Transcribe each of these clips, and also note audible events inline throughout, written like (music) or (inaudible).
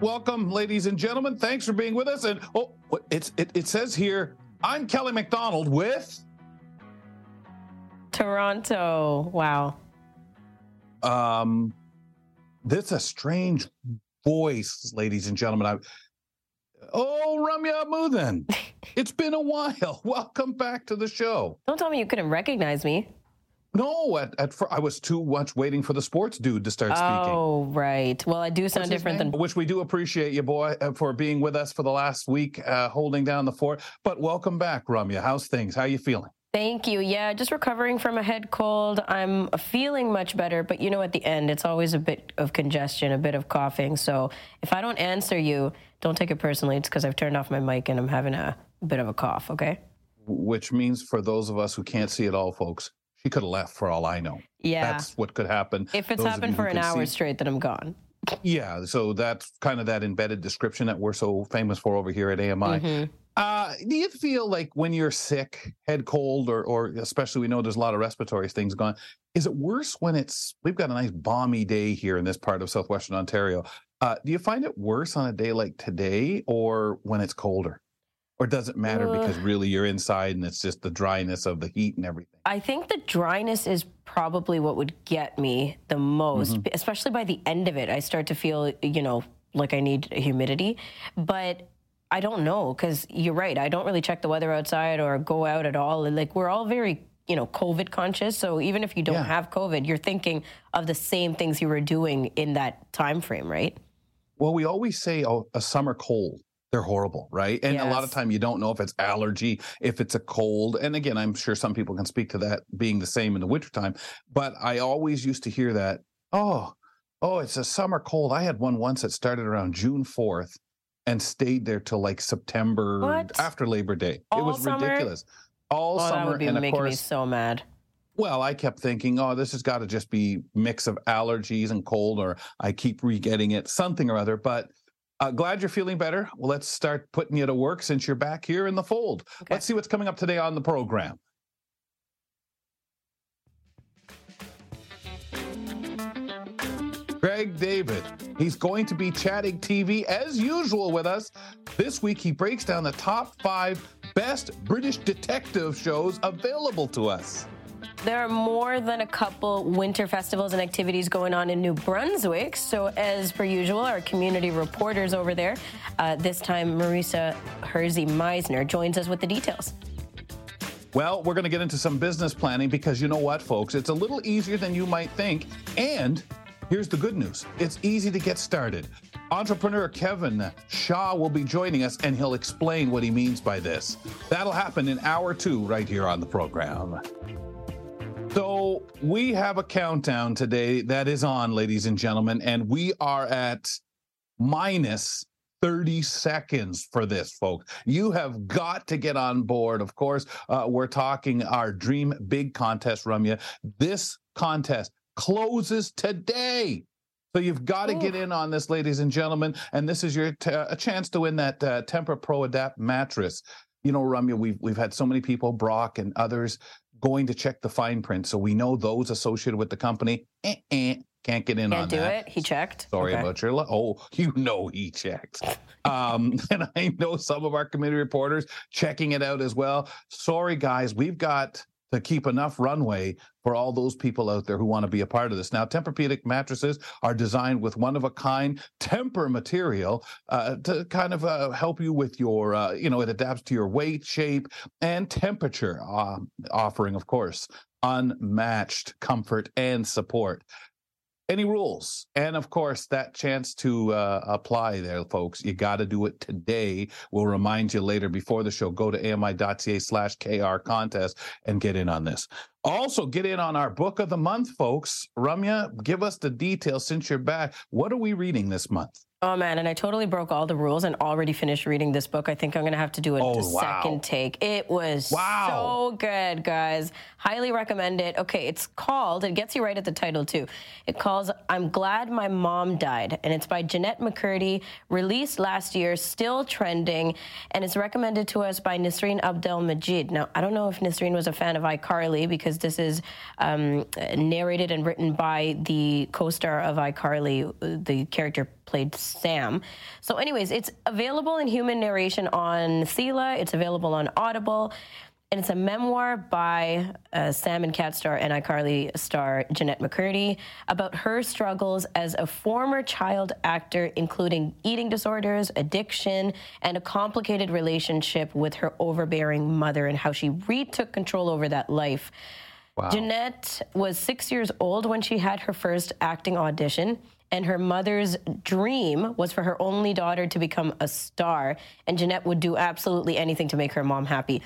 Welcome, ladies and gentlemen. Thanks for being with us. And oh, it's it, it says here, I'm Kelly McDonald with Toronto. Wow. um this a strange voice, ladies and gentlemen. I Oh, Ramya Muthan. (laughs) it's been a while. (laughs) Welcome back to the show. Don't tell me you couldn't recognize me. No, at, at fir- I was too much waiting for the sports dude to start speaking. Oh, right. Well, I do sound What's different name? than. Which we do appreciate you, boy, uh, for being with us for the last week, uh, holding down the fort. But welcome back, Ramya. How's things? How you feeling? Thank you. Yeah, just recovering from a head cold. I'm feeling much better, but you know, at the end, it's always a bit of congestion, a bit of coughing. So if I don't answer you, don't take it personally. It's because I've turned off my mic and I'm having a bit of a cough, okay? Which means for those of us who can't see it all, folks, she could have left for all I know. Yeah. That's what could happen. if it's Those happened for an hour see- straight, then I'm gone. (laughs) Yeah, so that's kind of that embedded description that we're so famous for over here at AMI. Mhm. Uh, do you feel like when you're sick, head cold, or or especially we know there's a lot of respiratory things going, is it worse when it's we've got a nice balmy day here in this part of southwestern Ontario? Uh, do you find it worse on a day like today or when it's colder? Or does it matter because really you're inside and it's just the dryness of the heat and everything? I think the dryness is probably what would get me the most, Mm-hmm. especially by the end of it. I start to feel, you know, like I need humidity, but I don't know because you're right. I don't really check the weather outside or go out at all. And like we're all very, you know, COVID conscious. So even if you don't Yeah. have COVID, you're thinking of the same things you were doing in that time frame, right? Well, we always say oh, a summer cold. They're horrible, right? And a lot of time you don't know if it's allergy, if it's a cold. And again, I'm sure some people can speak to that being the same in the wintertime. But I always used to hear that, oh, oh, it's a summer cold. I had one once that started around June 4th and stayed there till like September What? after Labor Day. it was summer? ridiculous. All oh, that summer. would be and of making me course, so mad. well, I kept thinking, oh, this has got to just be mix of allergies and cold, or I keep re-getting it, something or other. But uh, glad you're feeling better. Well, let's start putting you to work since you're back here in the fold. Okay. Let's see what's coming up today on the program. Greg David, he's going to be chatting TV as usual with us. This week, he breaks down the top five best British detective shows available to us. There are more than a couple winter festivals and activities going on in New Brunswick. So, as per usual, our community reporters over there, uh, this time Marisa Hersey Meisner, joins us with the details. Well, we're going to get into some business planning because you know what, folks? It's a little easier than you might think. And here's the good news it's easy to get started. Entrepreneur Kevin Shaw will be joining us and he'll explain what he means by this. That'll happen in hour two right here on the program. So we have a countdown today that is on, ladies and gentlemen, and we are at minus 30 seconds for this, folks. You have got to get on board. Of course, uh, we're talking our Dream Big contest, Ramya. This contest closes today. So you've got to get in on this, ladies and gentlemen. And this is your t- a chance to win that uh, Pro Adapt mattress. You know, Ramya, we've we've had so many people, Brock and others, going to check the fine print, so we know those associated with the company. Eh, eh, can't get in on Can't do that. it. He checked. Sorry Okay. about your luck. Oh, (laughs) you know he checked. Um, (laughs) and I know some of our committee reporters checking it out as well. Sorry, guys, we've got to keep enough runway for all those people out there who want to be a part of this. Now, Tempur-Pedic mattresses are designed with one-of-a-kind TEMPUR material uh, to kind of uh, help you with your, uh, you know, it adapts to your weight, shape, and temperature, um, offering, of course, unmatched comfort and support any rules? And of course that chance to uh, apply there folks. You got to do it today. We'll remind you later before the show. Go to ami.ca slash kr contest and get in on this. Also get in on our book of the month folks. Ramya give us the details since you're back. What are we reading this month Oh man, and I totally broke all the rules and already finished reading this book. I think I'm gonna have to do a Oh, wow. second take. It was Wow. so good, guys. Highly recommend it. Okay, it's called, it gets you right at the title too. It calls I'm Glad My Mom Died, and it's by Jennette McCurdy, released last year, still trending, and it's recommended to us by Nisreen Abdel Majid. Now, I don't know if Nisreen was a fan of iCarly because this is um, narrated and written by the co-star of iCarly, uh, the character played Sam. So, anyways, it's available in human narration on CELA. It's available on Audible. And it's a memoir by uh, Sam and Cat star and iCarly star Jennette McCurdy about her struggles as a former child actor, including eating disorders, addiction, and a complicated relationship with her overbearing mother, and how she retook control over that life. Jennette was six years old when she had her first acting audition, and her mother's dream was for her only daughter to become a star. And Jennette would do absolutely anything to make her mom happy.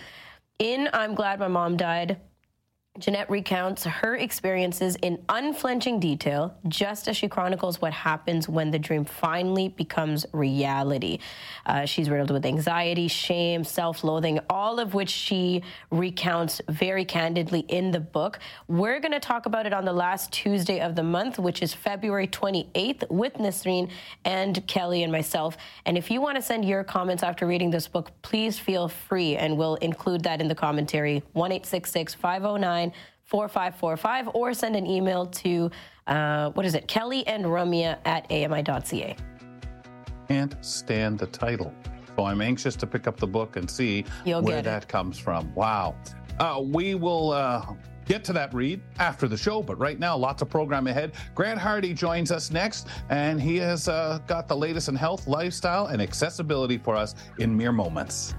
In I'm Glad My Mom Died, Jennette recounts her experiences in unflinching detail, just as she chronicles what happens when the dream finally becomes reality. Uh, she's riddled with anxiety, shame, self loathing, all of which she recounts very candidly in the book. We're going to talk about it on the last Tuesday of the month, which is February 28th, with Nasreen and Kelly and myself. And if you want to send your comments after reading this book, please feel free, and we'll include that in the commentary 1 509 4545 or send an email to uh, what is it kelly and ramya at ami.ca Can't stand the title. So I'm anxious to pick up the book and see You'll where that comes from. Wow. Uh, we will uh, get to that read after the show, but right now, lots of program ahead. Grant Hardy joins us next, and he has uh, got the latest in health, lifestyle, and accessibility for us in mere moments.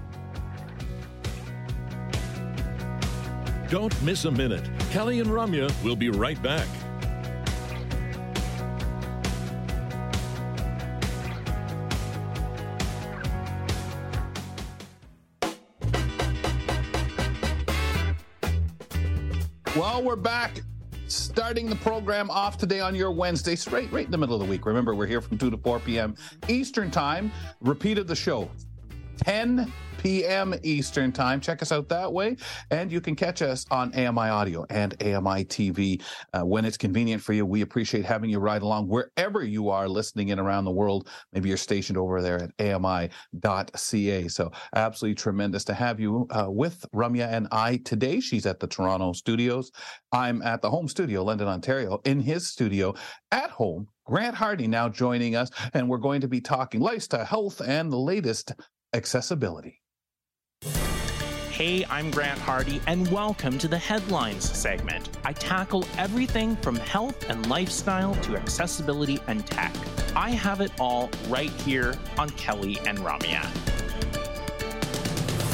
Don't miss a minute. Kelly and Ramya will be right back. Well, we're back. Starting the program off today on your Wednesday, straight right in the middle of the week. Remember, we're here from 2 to 4 p.m. Eastern Time. Repeat of the show, 10 p.m. Eastern Time. Check us out that way. And you can catch us on AMI Audio and AMI TV uh, when it's convenient for you. We appreciate having you ride along wherever you are listening in around the world. Maybe you're stationed over there at AMI.ca. So, absolutely tremendous to have you uh, with Ramya and I today. She's at the Toronto studios. I'm at the home studio, London, Ontario, in his studio at home. Grant Hardy now joining us, and we're going to be talking lifestyle, health, and the latest accessibility. Hey, I'm Grant Hardy, and welcome to the Headlines segment. I tackle everything from health and lifestyle to accessibility and tech. I have it all right here on Kelly and Ramya.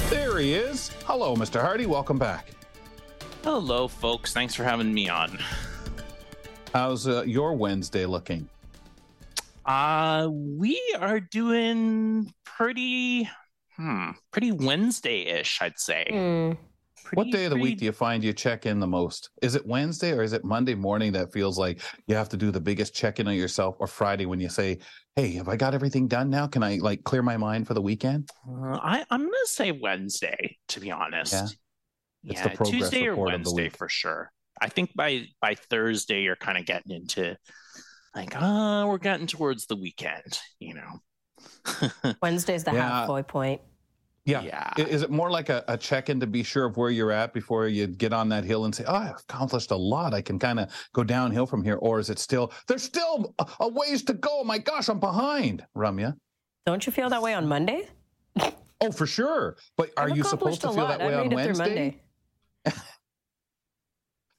There he is. Hello, Mr. Hardy. Welcome back. Hello, folks. Thanks for having me on. How's uh, your Wednesday looking? Uh, we are doing pretty, hmm, pretty Wednesday-ish, I'd say. Hmm. what day of the pretty- week do you find you check in the most? Is it Wednesday or is it Monday morning that feels like you have to do the biggest check in on yourself, or Friday when you say, "Hey, have I got everything done now? Can I like clear my mind for the weekend?" Uh, I, I'm gonna say Wednesday, to be honest. Yeah? It's the progress Tuesday or report of the Wednesday for sure. I think by by Thursday you're kind of getting into like, oh, we're getting towards the weekend, you know. (laughs) wednesday's the Yeah. halfway point Yeah. Yeah. Is it more like a, a check in to be sure of where you're at before you get on that hill and say, "Oh, I've accomplished a lot. I can kind of go downhill from here," or is it still there's still a, a ways to go? My gosh, I'm behind, Ramya. don't you feel that way on monday (laughs) Oh, for sure. But are I've you supposed to feel lot. that way I on it Wednesday? Monday. (laughs)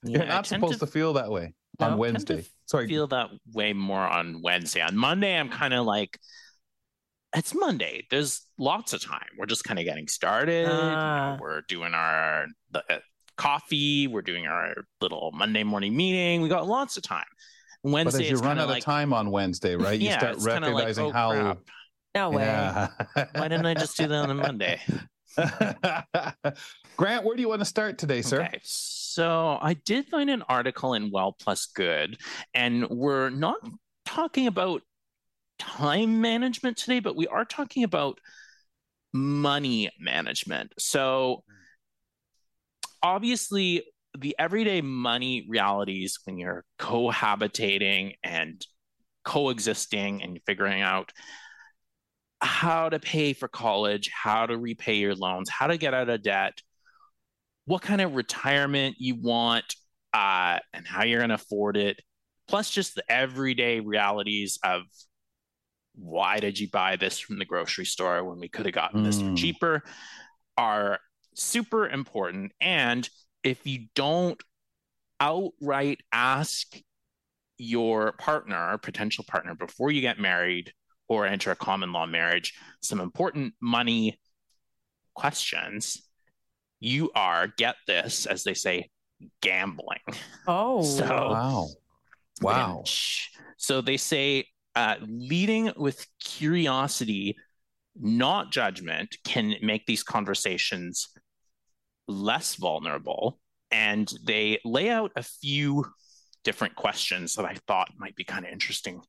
You're Yeah, not supposed to, feel that way No, on I tend tend to Wednesday. Sorry. feel that way more on Wednesday. On Monday, I'm kind of like, it's Monday. There's lots of time. We're just kind of getting started. You know, Ah. we're doing our the, uh, coffee. We're doing our little Monday morning meeting. We got lots of time. but Wednesday as you run out of of time on Wednesday, right? You yeah, start it's kinda like, recognizing oh, how. crap. no way Yeah. Why didn't I just do that on a Monday? (laughs) Grant, where do you want to start today, sir? Okay, so I did find an article in Well Plus Good, and we're not talking about time management today, but we are talking about money management. So, obviously, the everyday money realities when you're cohabitating and coexisting and figuring out how to pay for college, how to repay your loans, how to get out of debt, what kind of retirement you want, uh, and how you're going to afford it, plus just the everyday realities of why did you buy this from the grocery store when we could have gotten mm. this for hmm. cheaper, are super important. And if you don't outright ask your partner or potential partner before you get married or enter a common law marriage some important money questions you are get this as they say gambling oh so wow wow so they say uh, leading with curiosity not judgment can make these conversations less vulnerable. And they lay out a few different questions that I thought might be kind of interesting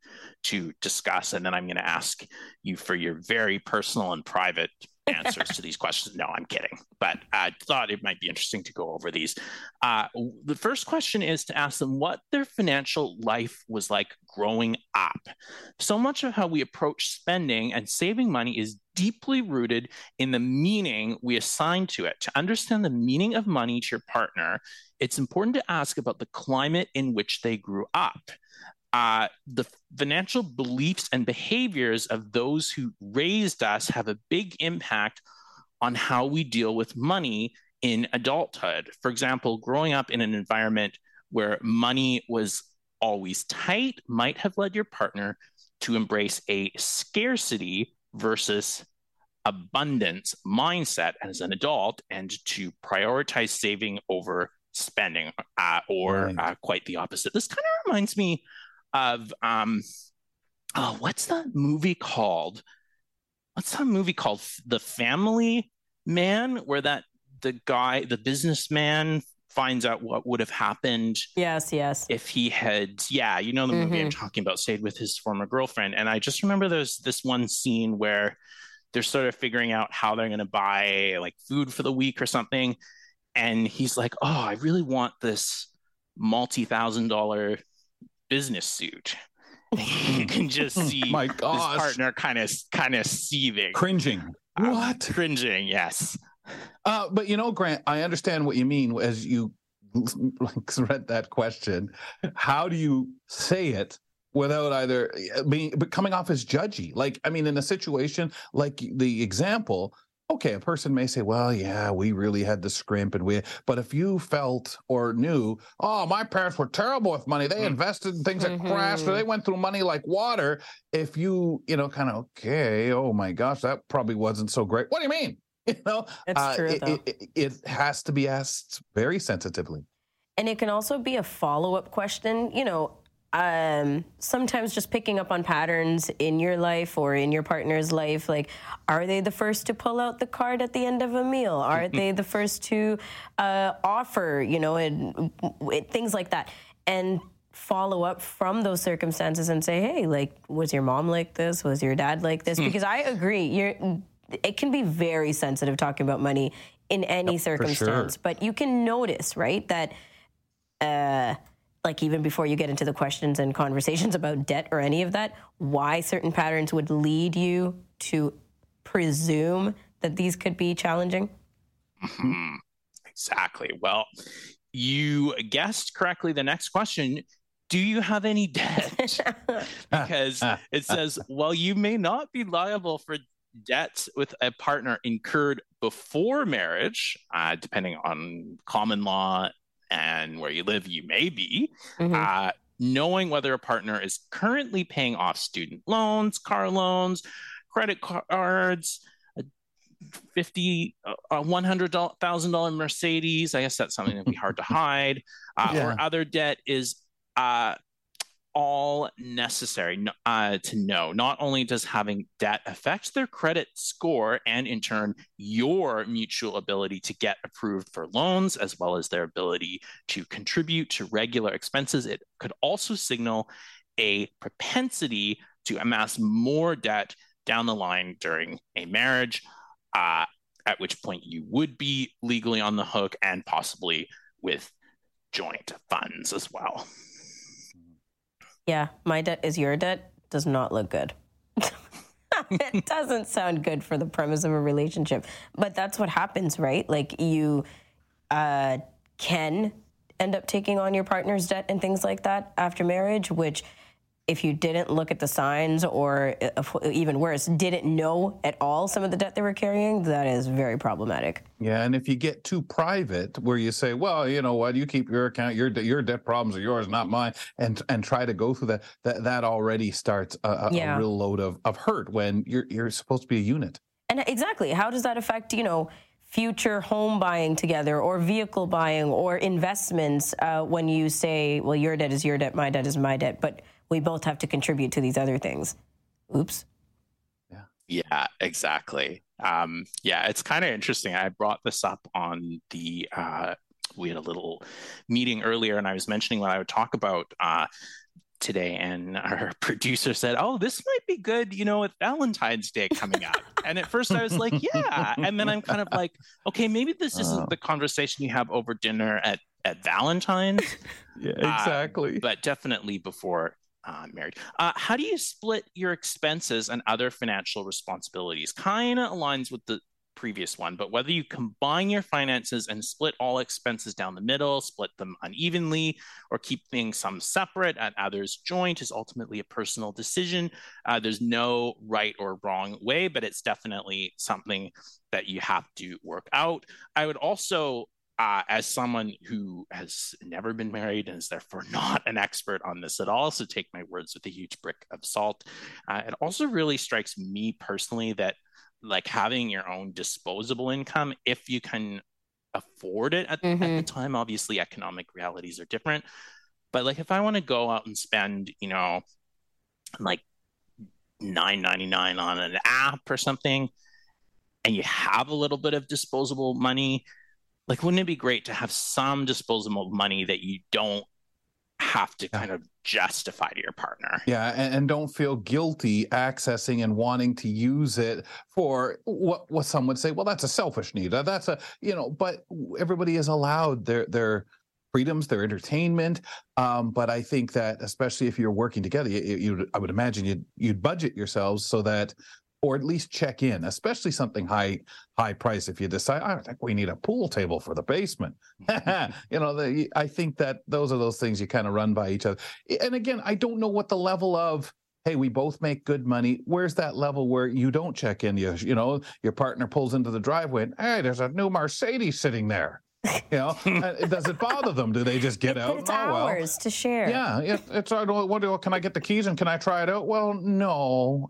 to discuss. And then I'm going to ask you for your very personal and private answers to these questions. No, I'm kidding, but I thought it might be interesting to go over these. Uh, the first question is to ask them what their financial life was like growing up. So much of how we approach spending and saving money is deeply rooted in the meaning we assign to it. To understand the meaning of money to your partner, it's important to ask about the climate in which they grew up uh, the financial beliefs and behaviors of those who raised us have a big impact on how we deal with money in adulthood. For example, growing up in an environment where money was always tight might have led your partner to embrace a scarcity versus abundance mindset as an adult and to prioritize saving over spending uh, or uh, quite the opposite. This kind of reminds me of um oh what's that movie called? What's that movie called? The family man where that the guy the businessman finds out what would have happened yes yes. if he had yeah you know the movie mm-hmm. i'm talking about stayed with his former girlfriend. And i just remember there's this one scene where they're sort of figuring out how they're going to buy like food for the week or something. And he's like oh i really want this multi-thousand dollar business suit. (laughs) you can just oh see my gosh. his partner kind of kind of seething, cringing. Um, what? Cringing, yes. Uh, but you know, Grant, I understand what you mean as you (laughs) like read that question. How do you say it without either uh, being but coming off as judgy? Like, I mean, in a situation like the example, okay, a person may say, well, yeah, we really had to scrimp and we, but if you felt or knew, oh, my parents were terrible with money. They mm. invested in things mm-hmm. that crashed or they went through money like water. If you, you know, kind of, okay, oh my gosh, that probably wasn't so great. What do you mean? (laughs) You know, it's uh, true. It, it, it has to be asked very sensitively. And it can also be a follow up question. You know, um, sometimes just picking up on patterns in your life or in your partner's life. Like, are they the first to pull out the card at the end of a meal? (laughs) Are they the first to uh, offer, you know, and, and things like that? And follow up from those circumstances and say, hey, like, was your mom like this? Was your dad like this? Hmm. Because I agree, you're, it can be very sensitive talking about money in any yep, circumstance, sure. but you can notice, right, that. Uh, like even before you get into the questions and conversations about debt or any of that, why certain patterns would lead you to presume that these could be challenging? Mm-hmm. Exactly. Well, you guessed correctly the next question. Do you have any debt? (laughs) because it says, well, you may not be liable for debts with a partner incurred before marriage, uh, depending on common law and where you live, you may be. Mm-hmm. Uh, knowing whether a partner is currently paying off student loans, car loans, credit cards, a fifty, a one hundred thousand dollar Mercedes. I guess that's something that'd be hard to (laughs) hide. Uh, yeah. Or other debt is uh, all necessary uh, to know. Not only does having debt affect their credit score and, in turn, your mutual ability to get approved for loans, as well as their ability to contribute to regular expenses, it could also signal a propensity to amass more debt down the line during a marriage, uh, at which point you would be legally on the hook and possibly with joint funds as well. Yeah, my debt is your debt does not look good. (laughs) it doesn't sound good for the premise of a relationship, but that's what happens, right? Like you uh, can end up taking on your partner's debt and things like that after marriage, which if you didn't look at the signs or uh, even worse, didn't know at all some of the debt they were carrying, that is very problematic. Yeah, and if you get too private, where you say, "Well, you know what, you keep your account, your your debt problems are yours, not mine," and and try to go through that, that that already starts a, a, yeah. a real load of of hurt when you're you're supposed to be a unit. And exactly, how does that affect you know? future home buying together or vehicle buying or investments uh, when you say, well, your debt is your debt, my debt is my debt, but we both have to contribute to these other things. Oops. Yeah. Yeah, exactly. Um, yeah, it's kind of interesting. I brought this up on the, uh, we had a little meeting earlier and I was mentioning what I would talk about uh, today and (laughs) our producer said oh this might be good you know with valentine's day coming up and at first i was like (laughs) yeah and then i'm kind of like okay maybe this isn't the conversation you have over dinner at at valentine's (laughs) yeah exactly uh, but definitely before uh, married. Uh, how do you split your expenses and other financial responsibilities? Kind of aligns with the previous one, but whether you combine your finances and split all expenses down the middle, split them unevenly, or keep things some separate and others joint is ultimately a personal decision. Uh, there's no right or wrong way, but it's definitely something that you have to work out. I would also uh, as someone who has never been married and is therefore (laughs) not an expert on this at all, so take my words with a huge brick of salt. Uh, it also really strikes me personally that like having your own disposable income, if you can afford it at, mm-hmm. at the mm-hmm. time, obviously economic realities are different. But like if I want to go out and spend, you know, like nine ninety nine on an app or something, and you have a little bit of disposable money like wouldn't it be great to have some disposable money that you don't have to kind of justify to your partner. Yeah, and, and, don't feel guilty accessing and wanting to use it for what what some would say. Well, that's a selfish need. That's a you know, but everybody is allowed their their freedoms, their entertainment. Um, but I think that especially if you're working together, you, you I would imagine you'd you'd budget yourselves so that or at least check in, especially something high high price. If you decide, I think we need a pool table for the basement, (laughs) you know, the, I think that those are those things you kind of run by each other. And again, I don't know what the level of hey, we both make good money. Where's that level where you don't check in? You you know, your partner pulls into the driveway, and hey, there's a new Mercedes sitting there. You know, does it bother them? Do they just get out? It's oh, ours well. to share. Yeah, it, it's. What do? Can I get the keys and can I try it out? Well, no.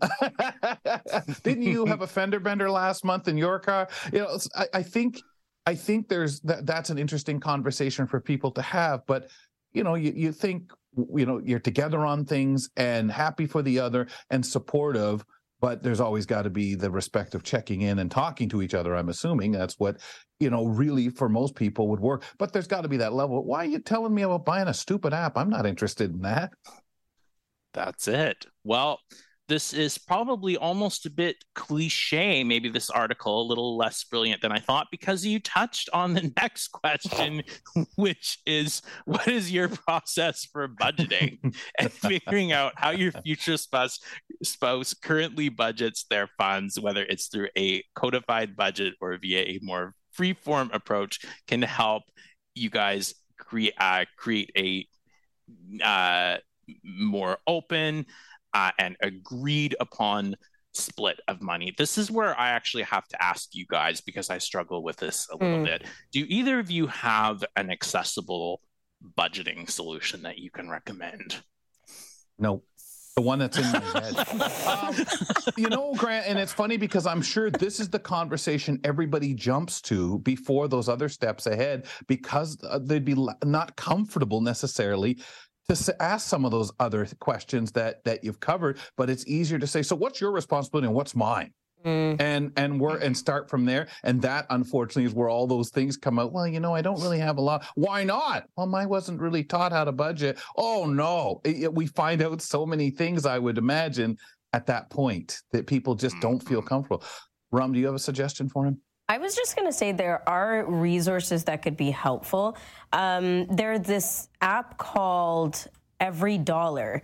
(laughs) Didn't you have a fender bender last month in your car? You know, I, I think, I think there's that. That's an interesting conversation for people to have. But you know, you you think you know you're together on things and happy for the other and supportive but there's always got to be the respect of checking in and talking to each other i'm assuming that's what you know really for most people would work but there's got to be that level why are you telling me about buying a stupid app? I'm not interested in that. That's it. Well this is probably almost a bit cliche, maybe this article a little less brilliant than I thought, because you touched on the (laughs) next question, (laughs) which is what is your process for budgeting? (laughs) And figuring out how your future spouse, spouse currently budgets their funds, whether it's through a codified budget or via a more free-form approach, can help you guys create uh, create a uh, more open uh, and agreed upon split of money. This is where I actually have to ask you guys because I struggle with this a little mm. bit. Do either of you have an accessible budgeting solution that you can recommend? No. The one that's in my head. um, you know, Grant, and it's funny because I'm sure this is the conversation everybody jumps to before those other steps ahead because uh, they'd be not comfortable necessarily to ask some of those other questions that that you've covered but it's easier to say so what's your responsibility and what's mine Mm. and and work and start from there. And that unfortunately is where all those things come out. Well you know i don't really have a lot. Why not? Well my wasn't really taught how to budget. Oh no. It, it, we find out so many things i would imagine at that point that people just don't feel mm-hmm. comfortable. Rum do you have a suggestion for him? I was just going to say there are resources that could be helpful. Um, there's this app called Every Dollar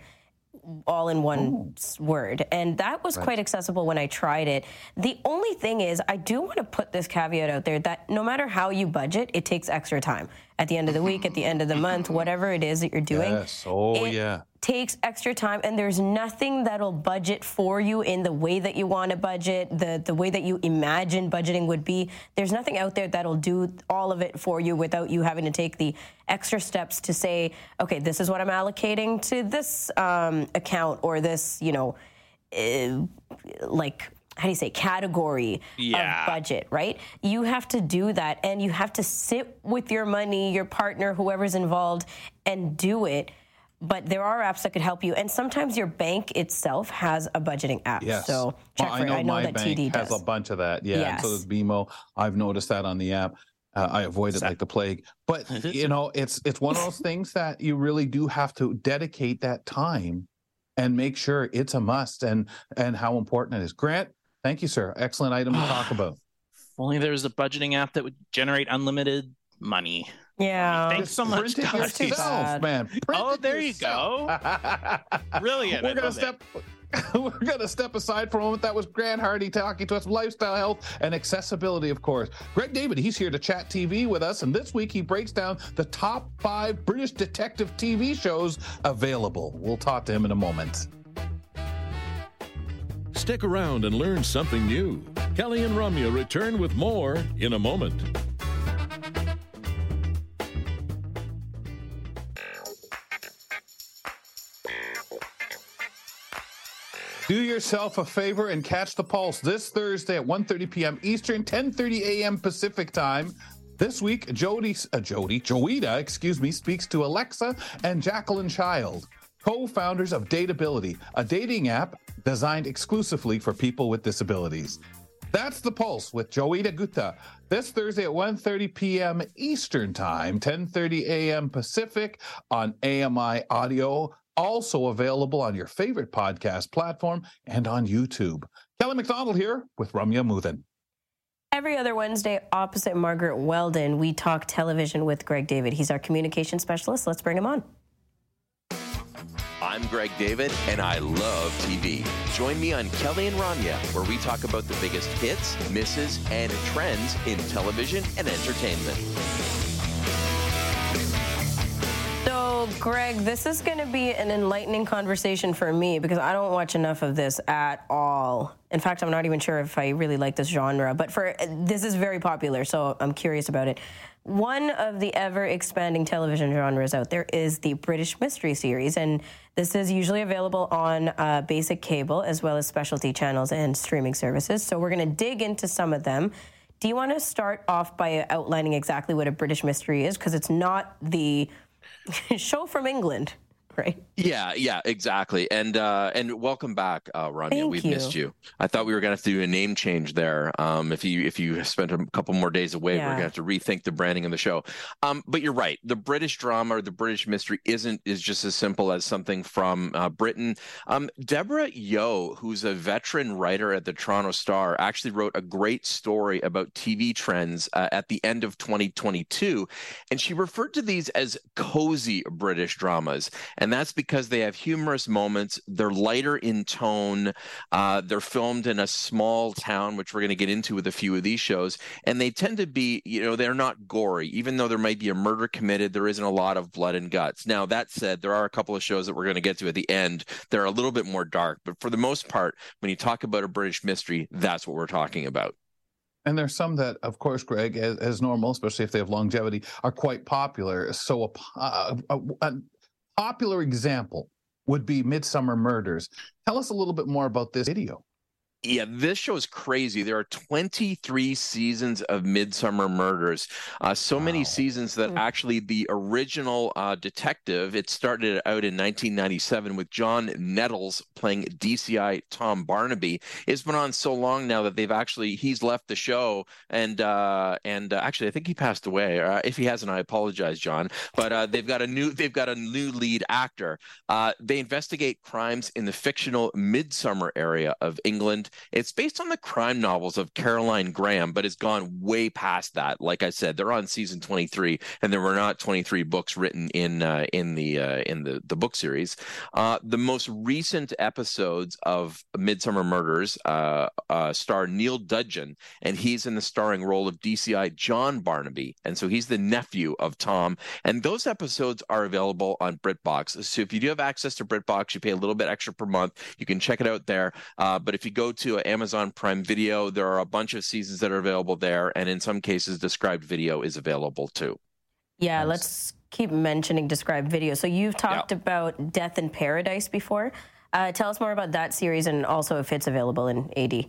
all in one Ooh. word. And that was right. quite accessible when I tried it. The only thing is, I do want to put this caveat out there that no matter how you budget, it takes extra time. At the end of the week, at the end of the month, whatever it is that you're doing. Yes. Oh, yeah takes extra time and there's nothing that'll budget for you in the way that you want to budget the the way that you imagine budgeting would be there's nothing out there that'll do all of it for you without you having to take the extra steps to say okay this is what i'm allocating to this um, account or this you know uh, like how do you say category yeah. of budget right you have to do that and you have to sit with your money your partner whoever's involved and do it but there are apps that could help you. And sometimes your bank itself has a budgeting app. Yes. So check well, for I know, I know my that bank TD has a bunch of that. Yeah. Yes. And so does BMO. I've noticed that on the app. Uh, I avoid it like the plague. But you know, it's it's one of those (laughs) things that you really do have to dedicate that time and make sure it's a must and and how important it is. Grant, thank you, sir. Excellent item to talk (sighs) about. If only there was a budgeting app that would generate unlimited money. Yeah. Thanks so much, Print it yourself, man. Print oh, there yourself. you go. (laughs) Brilliant. We're gonna step. (laughs) We're going to step aside for a moment. That was Grant Hardy talking to us lifestyle health and accessibility, of course. Greg David, he's here to chat TV with us. And this week he breaks down the top five British detective TV shows available. We'll talk to him in a moment. Stick around and learn something new. Kelly and Ramya return with more in a moment. Do yourself a favor and catch the pulse this Thursday at 1:30 p.m. Eastern, 10:30 a.m. Pacific time. This week, Jody, uh, Jody, Joita, excuse me, speaks to Alexa and Jacqueline Child, co-founders of Dateability, a dating app designed exclusively for people with disabilities. That's the Pulse with Joita Gutta this Thursday at 1:30 p.m. Eastern Time, 10:30 a.m. Pacific on AMI Audio also available on your favorite podcast platform and on YouTube. Kelly McDonald here with Ramya Amuthan. Every other Wednesday, opposite Margaret Weldon, we talk television with Greg David. He's our communication specialist. Let's bring him on. I'm Greg David, and I love TV. Join me on Kelly and Ramya, where we talk about the biggest hits, misses, and trends in television and entertainment. Greg, this is going to be an enlightening conversation for me because I don't watch enough of this at all. In fact, I'm not even sure if I really like this genre, but for this is very popular, so I'm curious about it. One of the ever expanding television genres out there is the British Mystery Series, and this is usually available on uh, basic cable as well as specialty channels and streaming services. So, we're going to dig into some of them. Do you want to start off by outlining exactly what a British mystery is? Because it's not the (laughs) show from England, right? Yeah, yeah, exactly. And uh, and welcome back, uh, Ramya. We've you. missed you. I thought we were going to have to do a name change there. Um, if you if you spent a couple more days away, yeah. we're going to have to rethink the branding of the show. Um, but you're right. The British drama or the British mystery isn't is just as simple as something from uh, Britain. Um, Debra Yeo, who's a veteran writer at the Toronto Star, actually wrote a great story about TV trends uh, at the end of 2022, and she referred to these as cozy British dramas, and that's because they have humorous moments. They're lighter in tone. Uh, they're filmed in a small town, which we're going to get into with a few of these shows. And they tend to be, you know, they're not gory. Even though there might be a murder committed, there isn't a lot of blood and guts. Now, that said, there are a couple of shows that we're going to get to at the end. They're a little bit more dark. But for the most part, when you talk about a British mystery, that's what we're talking about. And there's some that, of course, Greg, as, as, normal, especially if they have longevity, are quite popular. So a, a, a popular example would be Midsomer Murders. Tell us a little bit more about this video. Yeah, this show is crazy. There are 23 seasons of Midsomer Murders. Uh, so wow. many seasons that mm. actually the original uh, detective, it started out in 1997 with John Nettles playing DCI Tom Barnaby. It's been on so long now that they've actually, he's left the show. And uh, and uh, actually, I think he passed away. Uh, if he hasn't, I apologize, John. But uh, they've got a new, they've got a new lead actor. they investigate crimes in the fictional Midsomer area of England. It's based on the crime novels of Caroline Graham, but it's gone way past that. Like I said, they're on season 23, and there were not 23 books written in uh, in the uh, in the the book series. Uh, the most recent episodes of Midsomer Murders uh, uh, star Neil Dudgeon, and he's in the starring role of DCI John Barnaby, and so he's the nephew of Tom. And those episodes are available on BritBox. So if you do have access to BritBox, you pay a little bit extra per month. You can check it out there. Uh, but if you go to Amazon Prime Video, there are a bunch of seasons that are available there, and in some cases, described video is available too. Yeah, nice. let's keep mentioning described video. So you've talked yeah. about Death in Paradise before. Uh, tell us more about that series and also if it's available in AD.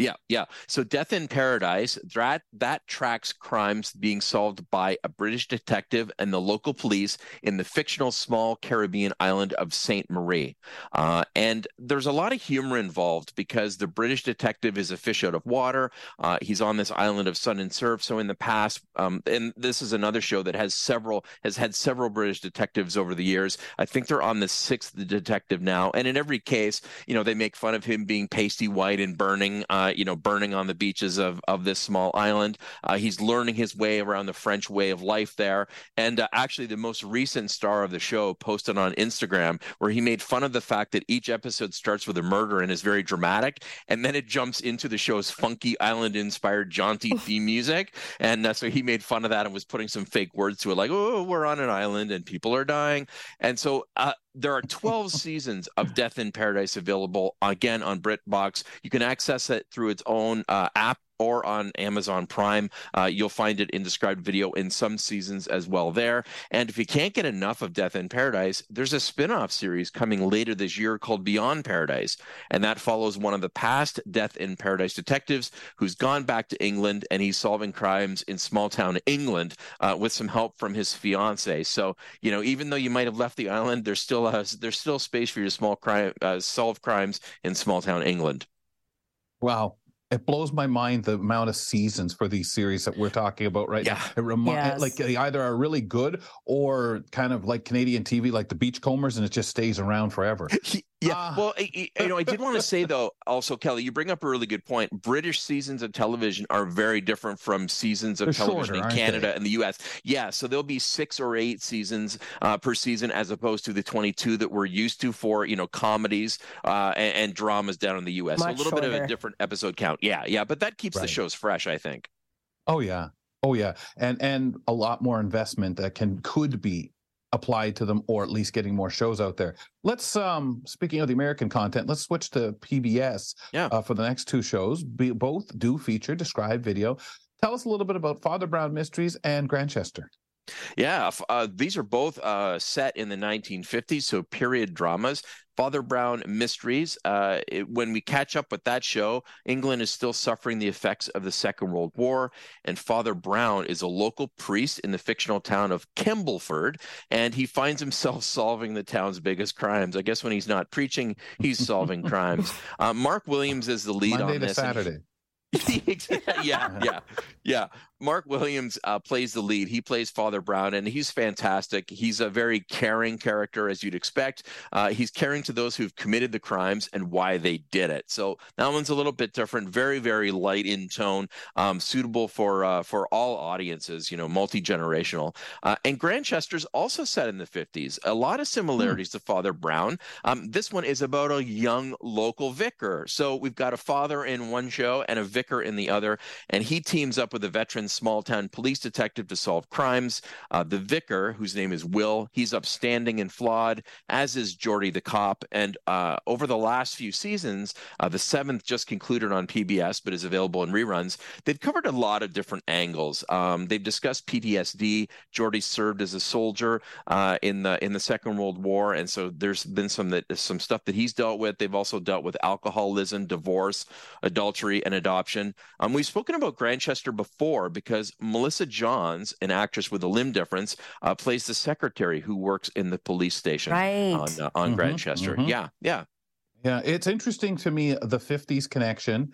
Yeah, yeah. So Death in Paradise, that that tracks crimes being solved by a British detective and the local police in the fictional small Caribbean island of Saint Marie. Uh, and there's a lot of humor involved because the British detective is a fish out of water. Uh, he's on this island of sun and surf. So in the past, um, and this is another show that has several has had several British detectives over the years. I think they're on the sixth detective now. And in every case, you know, they make fun of him being pasty white and burning. Uh, you know, burning on the beaches of of this small island. Uh, he's learning his way around the French way of life there. And uh, actually, the most recent star of the show posted on Instagram where he made fun of the fact that each episode starts with a murder and is very dramatic, and then it jumps into the show's funky island-inspired jaunty theme music. And uh, so he made fun of that and was putting some fake words to it, like "Oh, we're on an island and people are dying." And so uh, there are 12 seasons of Death in Paradise available again on BritBox. You can access it through its own uh, app or on Amazon Prime. Uh, you'll find it in described video in some seasons as well there. And if you can't get enough of Death in Paradise, there's a spin off series coming later this year called Beyond Paradise. And that follows one of the past Death in Paradise detectives who's gone back to England and he's solving crimes in small town England uh, with some help from his fiance. So, you know, even though you might have left the island, there's still a, there's still space for you to small crime, uh, solve crimes in small town England. Wow it blows my mind the amount of seasons for these series that we're talking about right yeah. now. It remi- yes. like they either are really good or kind of like Canadian TV, like the Beachcombers, and it just stays around forever. (laughs) Yeah. Uh, well, you know, I did want to (laughs) say though, also Kelly, you bring up a really good point. British seasons of television are very different from seasons of television shorter, in Canada they? and the U.S. Yeah, so there'll be six or eight seasons uh, per season, as opposed to the 22 that we're used to for you know comedies uh, and, and, dramas down in the U.S. Much so a little shorter. bit of a different episode count. Yeah, yeah, but that keeps right. the shows fresh, I think. Oh yeah, oh yeah, and and a lot more investment that can could be applied to them or at least getting more shows out there. Let's um speaking of the American content, let's switch to PBS yeah. Uh, for the next two shows. Be, both do feature described video. Tell us a little bit about Father Brown Mysteries and Grantchester. Yeah, uh, these are both uh, set in the 1950s, so period dramas. Father Brown Mysteries. Uh, it, when we catch up with that show, England is still suffering the effects of the Second World War, and Father Brown is a local priest in the fictional town of Kimbleford, and he finds himself (laughs) solving the town's biggest crimes. I guess when he's not preaching, he's solving crimes. (laughs) Uh, Mark Williams is the lead Monday on this. Saturday. (laughs) yeah, yeah, yeah. Mark Williams uh, plays the lead. He plays Father Brown, and he's fantastic. He's a very caring character, as you'd expect. Uh, he's caring to those who've committed the crimes and why they did it. So that one's a little bit different. Very, very light in tone, um, suitable for uh, for all audiences. You know, multi generational. Uh, and Grantchester's also set in the '50s. A lot of similarities hmm. to Father Brown. Um, this one is about a young local vicar. So we've got a father in one show and a vicar in the other, and he teams up with a veteran small town police detective to solve crimes. Uh, the vicar, whose name is Will, he's upstanding and flawed, as is Geordie the cop. And uh, over the last few seasons, uh, the seventh just concluded on PBS, but is available in reruns. They've covered a lot of different angles. Um, they've discussed PTSD. Geordie served as a soldier uh, in the in the Second World War, and so there's been some that some stuff that he's dealt with. They've also dealt with alcoholism, divorce, adultery, and adoption. Um, we've spoken about Grantchester before because Melissa Johns, an actress with a limb difference, uh, plays the secretary who works in the police station right. on uh, on mm-hmm, Grantchester. Mm-hmm. Yeah, yeah. Yeah, it's interesting to me the 50s connection.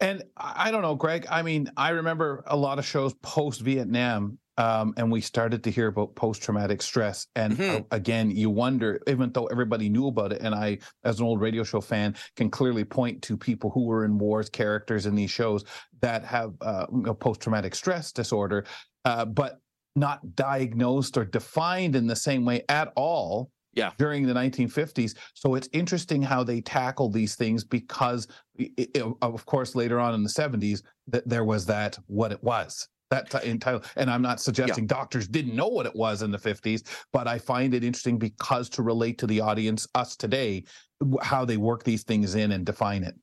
And I don't know, Greg. I mean, I remember a lot of shows post Vietnam, um, and we started to hear about post traumatic stress. And mm-hmm. uh, again, you wonder, even though everybody knew about it, and I, as an old radio show fan, can clearly point to people who were in wars, characters in these shows that have uh, you post traumatic stress disorder, uh, but not diagnosed or defined in the same way at all yeah. during the 1950s. So it's interesting how they tackle these things because, it, it, of course, later on in the 70s, that there was that what it was. That entitled, and I'm not suggesting yeah. doctors didn't know what it was in the 50s, but I find it interesting because to relate to the audience, us today, how they work these things in and define it.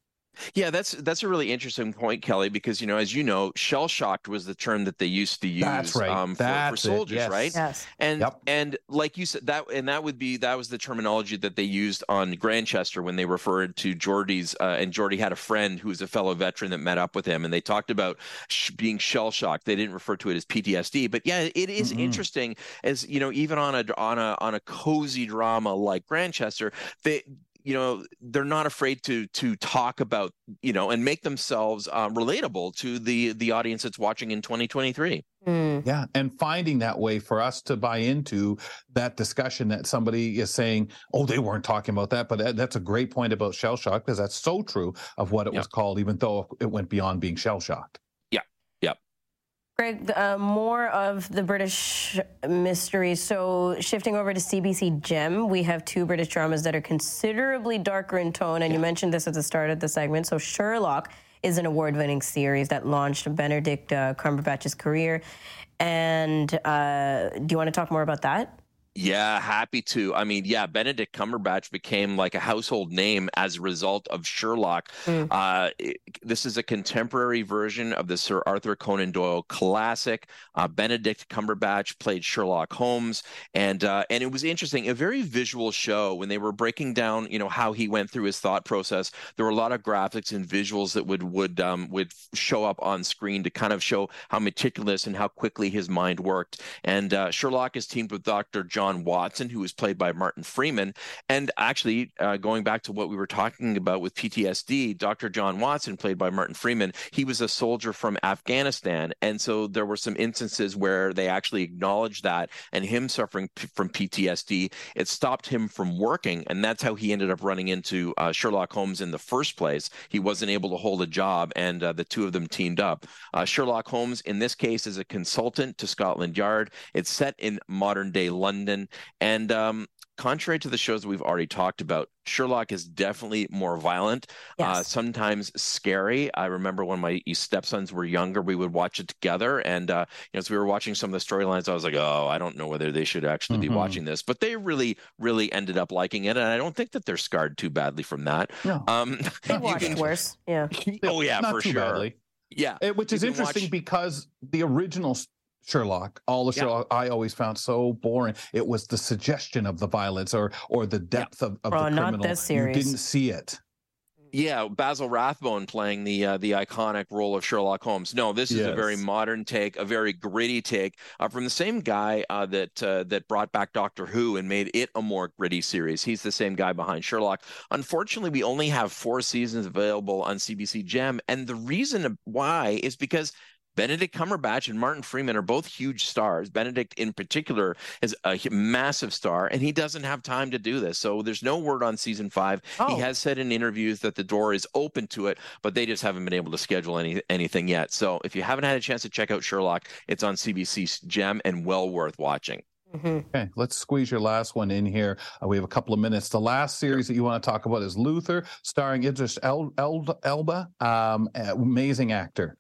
Yeah, that's that's a really interesting point, Kelly, because you know, as you know, shell shocked was the term that they used to use that's right. um, for, that's for soldiers, yes. right? Yes. And yep. and like you said, that and that would be that was the terminology that they used on Grantchester when they referred to Geordie's. uh, and Geordie had a friend who was a fellow veteran that met up with him, and they talked about sh- being shell shocked. They didn't refer to it as PTSD, but yeah, it is mm-hmm. interesting as you know, even on a on a on a cozy drama like Grantchester, they you know they're not afraid to to talk about you know and make themselves um, relatable to the the audience that's watching in 2023 mm. yeah and finding that way for us to buy into that discussion that somebody is saying oh they weren't talking about that but that, that's a great point about shell shock because that's so true of what it was called even though it went beyond being shell shocked Greg, uh, more of the British mysteries. So, shifting over to CBC Gem, we have two British dramas that are considerably darker in tone. And yeah. you mentioned this at the start of the segment. So, Sherlock is an award winning series that launched Benedict uh, Cumberbatch's career. And uh, do you want to talk more about that? Yeah, happy to. I mean, yeah, Benedict Cumberbatch became like a household name as a result of Sherlock. Mm. Uh, it, this is a contemporary version of the Sir Arthur Conan Doyle classic. Uh, Benedict Cumberbatch played Sherlock Holmes, and uh, and it was interesting, a very visual show when they were breaking down, you know, how he went through his thought process. There were a lot of graphics and visuals that would would um, would show up on screen to kind of show how meticulous and how quickly his mind worked. And uh, Sherlock is teamed with Dr. John. John Watson, who was played by Martin Freeman. And actually, uh, going back to what we were talking about with PTSD, Dr. John Watson, played by Martin Freeman, he was a soldier from Afghanistan. And so there were some instances where they actually acknowledged that and him suffering p- from PTSD, it stopped him from working. And that's how he ended up running into uh, Sherlock Holmes in the first place. He wasn't able to hold a job, and uh, the two of them teamed up. Uh, Sherlock Holmes, in this case, is a consultant to Scotland Yard. It's set in modern day London. And um, contrary to the shows that we've already talked about, Sherlock is definitely more violent, uh, yes. uh, sometimes scary. I remember when my stepsons were younger, we would watch it together. And uh, you know, as we were watching some of the storylines, I was like, oh, I don't know whether they should actually mm-hmm. be watching this. But they really, really ended up liking it. And I don't think that they're scarred too badly from that. No. Um, they (laughs) watched can... worse. Yeah. (laughs) oh, yeah, Not for sure. Badly. Yeah. It, which is interesting watch... because the original Sherlock. All the Sherlock I always found so boring. It was the suggestion of the violence or or the depth of, of oh, the criminal. Not this series. You didn't see it. Yeah, Basil Rathbone playing the uh, the iconic role of Sherlock Holmes. No, this is yes. a very modern take, a very gritty take uh, from the same guy uh, that uh, that brought back Doctor Who and made it a more gritty series. He's the same guy behind Sherlock. Unfortunately, we only have four seasons available on CBC Gem, and the reason why is because Benedict Cumberbatch and Martin Freeman are both huge stars. Benedict, in particular, is a massive star, and he doesn't have time to do this. So there's no word on season five. Oh. He has said in interviews that the door is open to it, but they just haven't been able to schedule any anything yet. So if you haven't had a chance to check out Sherlock, it's on CBC Gem and well worth watching. Mm-hmm. Okay, let's squeeze your last one in here. Uh, we have a couple of minutes. The last series that you want to talk about is Luther, starring Idris El- El- Elba, um, amazing actor.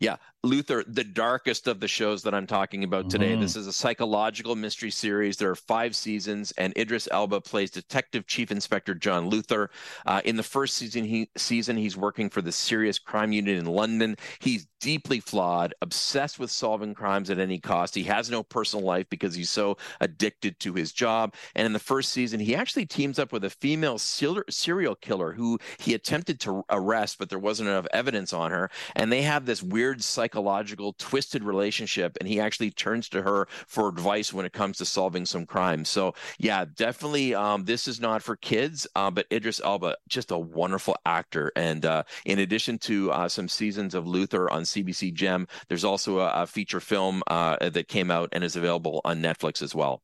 Yeah, Luther, the darkest of the shows that I'm talking about today. Mm-hmm. This is a psychological mystery series. There are five seasons, and Idris Elba plays Detective Chief Inspector John Luther. Uh, in the first season, he season he's working for the Serious Crime Unit in London. He's deeply flawed, obsessed with solving crimes at any cost. He has no personal life because he's so addicted to his job. And in the first season, he actually teams up with a female serial killer who he attempted to arrest, but there wasn't enough evidence on her. And they have this weird psychological, twisted relationship. And he actually turns to her for advice when it comes to solving some crimes. So, yeah, definitely, um, this is not for kids, uh, but Idris Elba, just a wonderful actor. And uh, in addition to uh, some seasons of Luther on CBC Gem, there's also a, a feature film uh, that came out and is available on Netflix as well.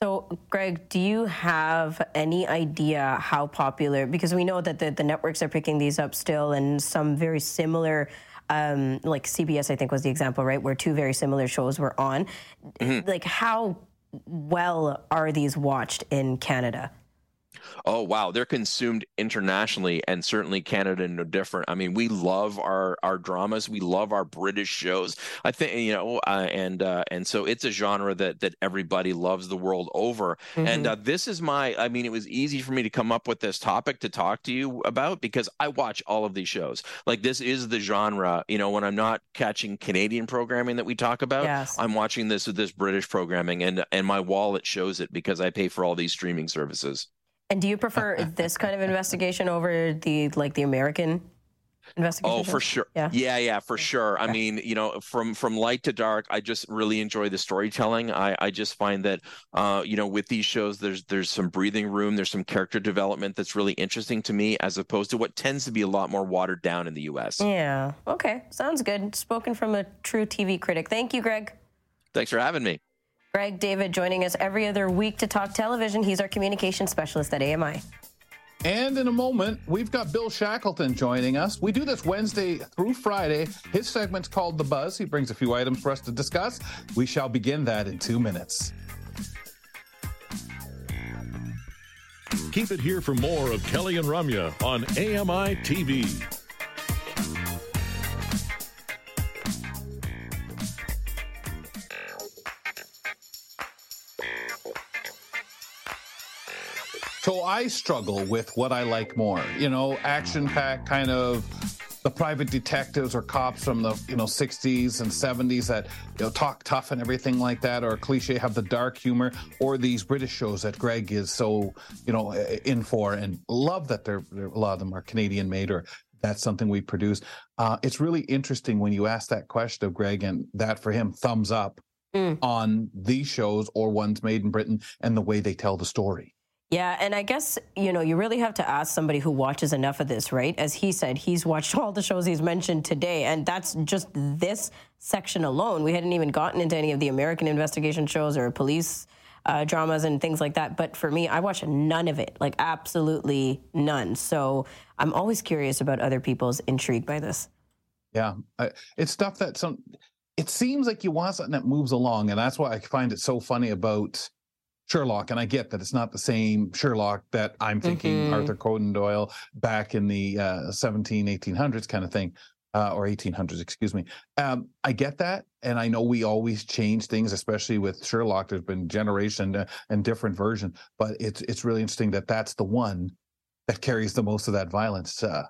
So, Greg, do you have any idea how popular? Because we know that the, the networks are picking these up still, and some very similar, um, like CBS, I think was the example, right, where two very similar shows were on. Mm-hmm. Like, how well are these watched in Canada? Oh wow, they're consumed internationally, and certainly Canada no different. I mean, we love our our dramas, we love our British shows. I think you know, uh, and uh, and so it's a genre that that everybody loves the world over. Mm-hmm. And uh, this is my, I mean, it was easy for me to come up with this topic to talk to you about because I watch all of these shows. Like this is the genre. You know, when I'm not catching Canadian programming that we talk about, yes. I'm watching this with this British programming, and and my wallet shows it because I pay for all these streaming services. And do you prefer (laughs) this kind of investigation over the like the American investigation? Oh, for sure. Yeah, yeah, yeah for sure. I mean, you know, from from light to dark, I just really enjoy the storytelling. I I just find that, uh, you know, with these shows, there's there's some breathing room, there's some character development that's really interesting to me, as opposed to what tends to be a lot more watered down in the U.S. Yeah. Okay. Sounds good. Spoken from a true TV critic. Thank you, Greg. Thanks for having me. Greg David joining us every other week to talk television. He's our communication specialist at AMI. And in a moment, we've got Bill Shackleton joining us. We do this Wednesday through Friday. His segment's called The Buzz. He brings a few items for us to discuss. We shall begin that in two minutes. Keep it here for more of Kelly and Ramya on AMI TV. So I struggle with what I like more. You know, action packed kind of the private detectives or cops from the you know 60s and 70s that you know talk tough and everything like that or cliche have the dark humor or these british shows that greg is so you know in for and love that they're, they're a lot of them are canadian made or that's something we produce uh, it's really interesting when you ask that question of greg and that for him thumbs up mm. on these shows or ones made in britain and the way they tell the story yeah, and I guess, you know, you really have to ask somebody who watches enough of this, right? As he said, he's watched (laughs) all the shows he's mentioned today, and that's just this section alone. We hadn't even gotten into any of the American investigation shows or police uh, dramas and things like that. But for me, I watch none of it, like absolutely none. So I'm always curious about other people's intrigue by this. Yeah, I, it's stuff that some. It seems like you want something that moves along, and that's why I find it so funny about Sherlock, and I get that it's not the same Sherlock that I'm thinking mm-hmm. Arthur Conan Doyle back in the uh, 17, 1800s kind of thing, uh, or 1800s, excuse me. Um, I get that, and I know we always change things, especially with Sherlock. There's been generation uh, and different version, but it's it's really interesting that that's the one that carries the most of that violence. Uh,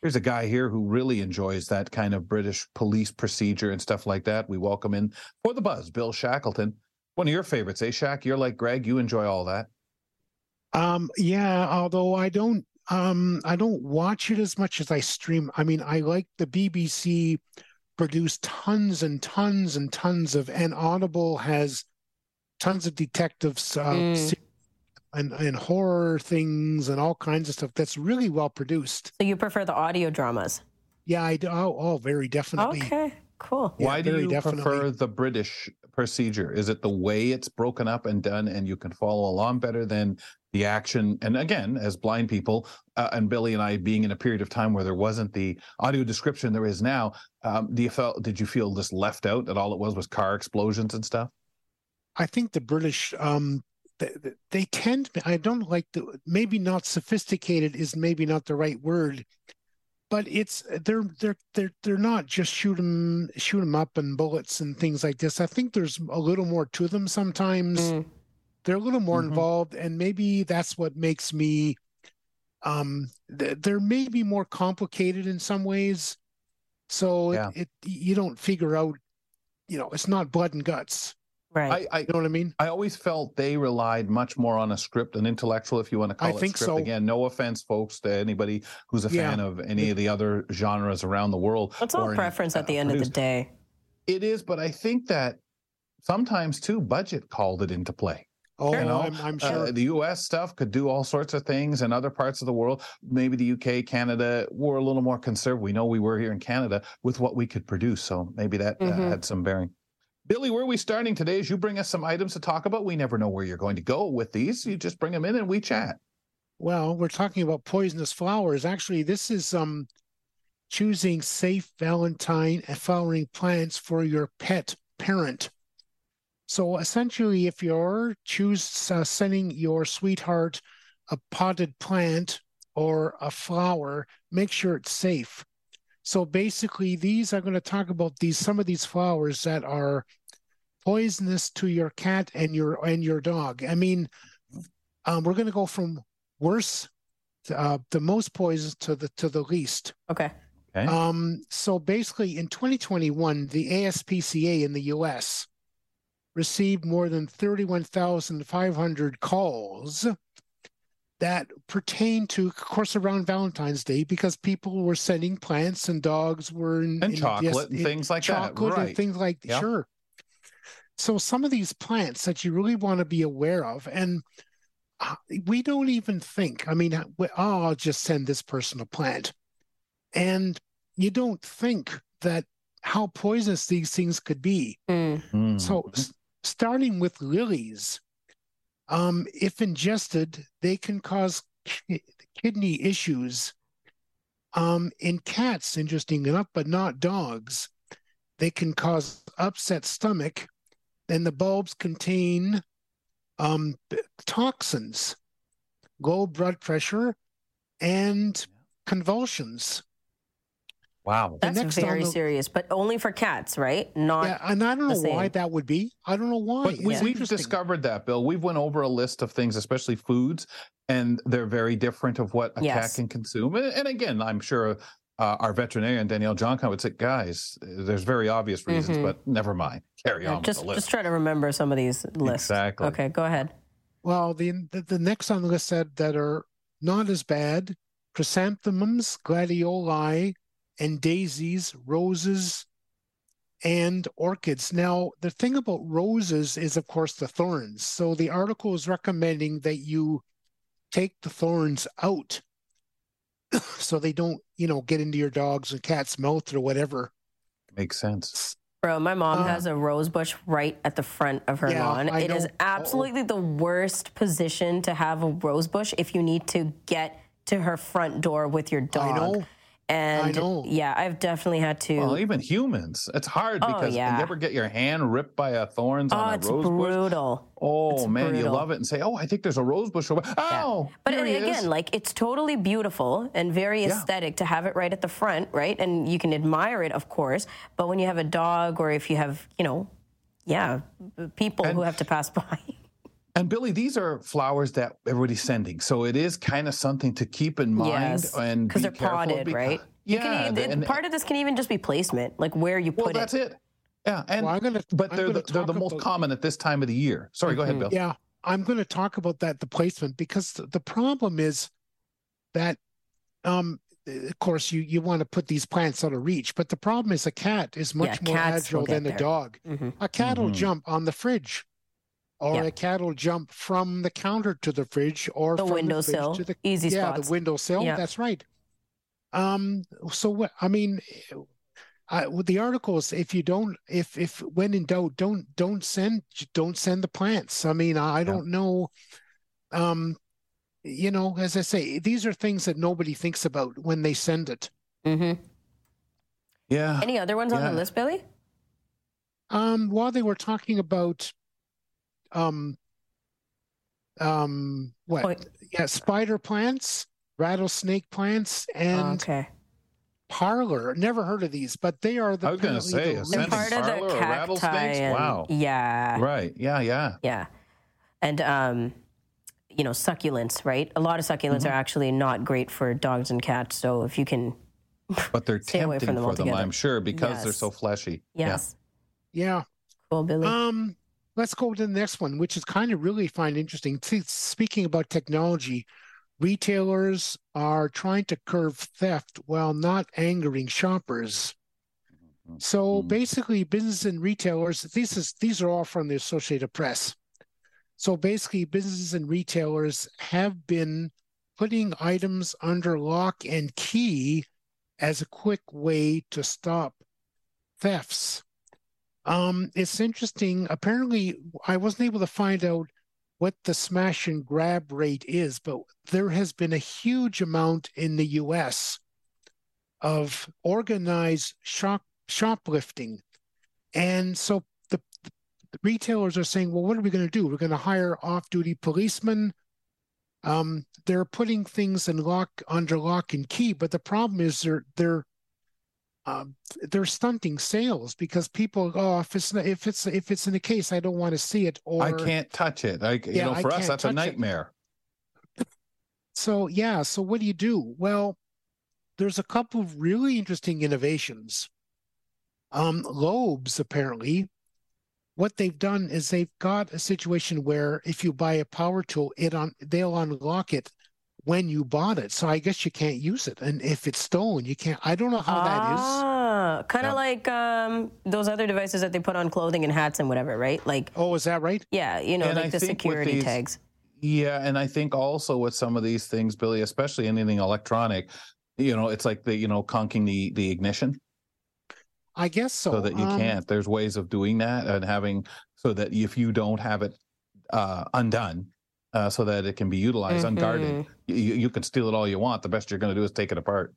there's a guy here who really enjoys that kind of British police procedure and stuff like that. We welcome in for the buzz, Bill Shackleton. One of your favorites, eh, Shaq? You're like Greg. You enjoy all that. Um, yeah, although I don't um I don't watch it as much as I stream. I mean, I like the BBC produce tons and tons and tons of and Audible has tons of detectives uh, mm. and and horror things and all kinds of stuff that's really well produced. So you prefer the audio dramas? Yeah, I do. Oh, oh very definitely. Okay, cool. Why yeah, do you definitely. prefer the British procedure? Is it the way it's broken up and done, and you can follow along better than the action? And again, as blind people, uh, and Billy and I being in a period of time where there wasn't the audio description there is now, um, do you felt did you feel just left out that all it was was car explosions and stuff? I think the British um, they, they tend. I don't like the maybe not sophisticated is maybe not the right word, but it's they're they're they're they're not just shoot them shoot them up and bullets and things like this. I think there's a little more to them sometimes. Mm. They're a little more mm-hmm. involved, and maybe that's what makes me. Um, th- they're maybe more complicated in some ways, so yeah. it, it you don't figure out. You know, it's not blood and guts. Right. I, I, you know what I mean? I always felt they relied much more on a script, an intellectual, if you want to call I it think script. So. Again, no offense, folks, to anybody who's a yeah. fan of any of the other genres around the world. It's all preference any, at the end produced. of the day. It is, but I think that sometimes too, budget called it into play. Oh, you know, I'm, I'm uh, sure uh, the U.S. stuff could do all sorts of things, and other parts of the world, maybe the U.K., Canada, were a little more conservative. We know we were here in Canada with what we could produce, so maybe that uh, mm-hmm. uh, had some bearing. Billy, where are we starting today? As you bring us some items to talk about, we never know where you're going to go with these. You just bring them in and we chat. Well, we're talking about poisonous flowers. Actually, this is um, choosing safe Valentine flowering plants for your pet parent. So essentially, if you're choose uh, sending your sweetheart a potted plant or a flower, make sure it's safe. So basically, these are going to talk about these some of these flowers that are poisonous to your cat and your and your dog. I mean, um, we're going to go from worse, to, uh, the most poison to the to the least. Okay. Okay. Um, so basically, in 2021, the ASPCA in the U.S. received more than 31,500 calls that pertain to, of course, around Valentine's Day because people were sending plants and dogs were in, and in, chocolate and things like chocolate that, chocolate right. and things like yep. sure. So some of these plants that you really want to be aware of, and uh, we don't even think. I mean, oh, I'll just send this person a plant, and you don't think that how poisonous these things could be. Mm. So, s- starting with lilies, um, if ingested, they can cause ki- kidney issues. Um, in cats, interesting enough, but not dogs, they can cause upset stomach and the bulbs contain um, toxins, low blood pressure, and convulsions. Wow, that's very the, serious, but only for cats, right? Not yeah, and I don't know why that would be. I don't know why. But we, have discovered that, Bill. We've went over a list of things, especially foods, and they're very different of what a yes. cat can consume. And, and again, I'm sure uh, our veterinarian Danielle Johnson would say, "Guys, there's very obvious reasons, mm-hmm. but never mind. Carry yeah, on. Just just try to remember some of these lists. Exactly. Okay, go ahead. Well, the, the the next on the list said that are not as bad: chrysanthemums, gladioli, and daisies, roses, and orchids. Now, the thing about roses is, of course, the thorns. So the article is recommending that you take the thorns out (coughs) so they don't, you know, get into your dog's and cat's mouth or whatever. Makes sense. Bro, my mom uh, has a rose bush right at the front of her yeah, lawn. I it know. is absolutely Uh-oh. the worst position to have a rose bush if you need to get to her front door with your dog. And yeah, I've definitely had to. Well, even humans, it's hard oh, because yeah. you ever get your hand ripped by a thorns oh, on a it's rose brutal. bush. Oh it's man, brutal. you love it and say, "Oh, I think there's a rose bush over." Oh, yeah. but again, like it's totally beautiful and very aesthetic yeah. to have it right at the front, right? And you can admire it, of course. But when you have a dog, or if you have, you know, yeah, people and, who have to pass (laughs) by. And Billy, these are flowers that everybody's sending, so it is kind of something to keep in mind yes, and because they're potted, because, right? Yeah, can, and, part of this can even just be placement, like where you put it. well, that's it. Yeah, and well, gonna, but they're the, they're the most about, common at this time of the year. Sorry, mm-hmm. go ahead, mm-hmm. Bill. Yeah, I'm going to talk about that the placement because the problem is that, um, of course, you you want to put these plants out of reach, but the problem is a cat is much yeah, more agile than there. a dog. Mm-hmm. A cat mm-hmm. will jump on the fridge or yeah. a cat will jump from the counter to the fridge or the windowsill. The, Easy yeah, spots. the windowsill. Yeah. That's right. Um. So what? I mean, I, with the articles, if you don't, if if when in doubt, don't don't send don't send the plants. I mean, I, I don't know. Um, you know, as I say, these are things that nobody thinks about when they send it. Mm-hmm. Yeah. Any other ones yeah. on the list, Billy? Um, while they were talking about um um what yeah spider plants rattlesnake plants and okay Parlor. Never heard of these, but they are the. I was going to say, the ascending part of the parlor cacti rattlesnakes. and- wow. Yeah. Right. Yeah. Yeah. Yeah. And, um, you know, succulents, right? A lot of succulents Mm-hmm. are actually not great for dogs and cats. So if you can, (laughs) But they're Stay away tempting from them for them. I'm sure, because they're so fleshy. yes. Yeah. Cool, Billy. Um, let's go to the next one, which is kind of really find interesting. Speaking about technology, retailers are trying to curb theft while not angering shoppers. So Mhm. basically, business and retailers, these is these are all from the Associated Press. So basically, businesses and retailers have been putting items under lock and key as a quick way to stop thefts. Um, it's interesting. Apparently, I wasn't able to find out what the smash and grab rate is, but there has been a huge amount in the US of organized shop shoplifting. And so the, the retailers are saying, well, what are we going to do? We're going to hire off-duty policemen. Um, they're putting things in lock under lock and key, but the problem is they're they're um, they're stunting sales because people oh if it's not, if it's if it's in a case I don't want to see it or I can't touch it. I, you Yeah, know, for us, that's a touch it. nightmare. So yeah, so what do you do? Well, there's a couple of really interesting innovations. Um, Lowe's apparently, what they've done is they've got a situation where if you buy a power tool, it on they'll unlock it when you bought it. So I guess you can't use it, and if it's stolen, you can't. I don't know how that is. Ah, kind of Yeah. like um, those other devices that they put on clothing and hats and whatever, right? Like, Oh, is that right? yeah, you know, And like I the security these- tags. Yeah, and I think also with some of these things, Billy, especially anything electronic, you know, it's like the you know conking the the ignition I guess so. so that you Um, can't. There's ways of doing that and having so that if you don't have it uh, undone, uh, so that it can be utilized Mm-hmm. unguarded, you, you can steal it all you want. The best you're going to do is take it apart.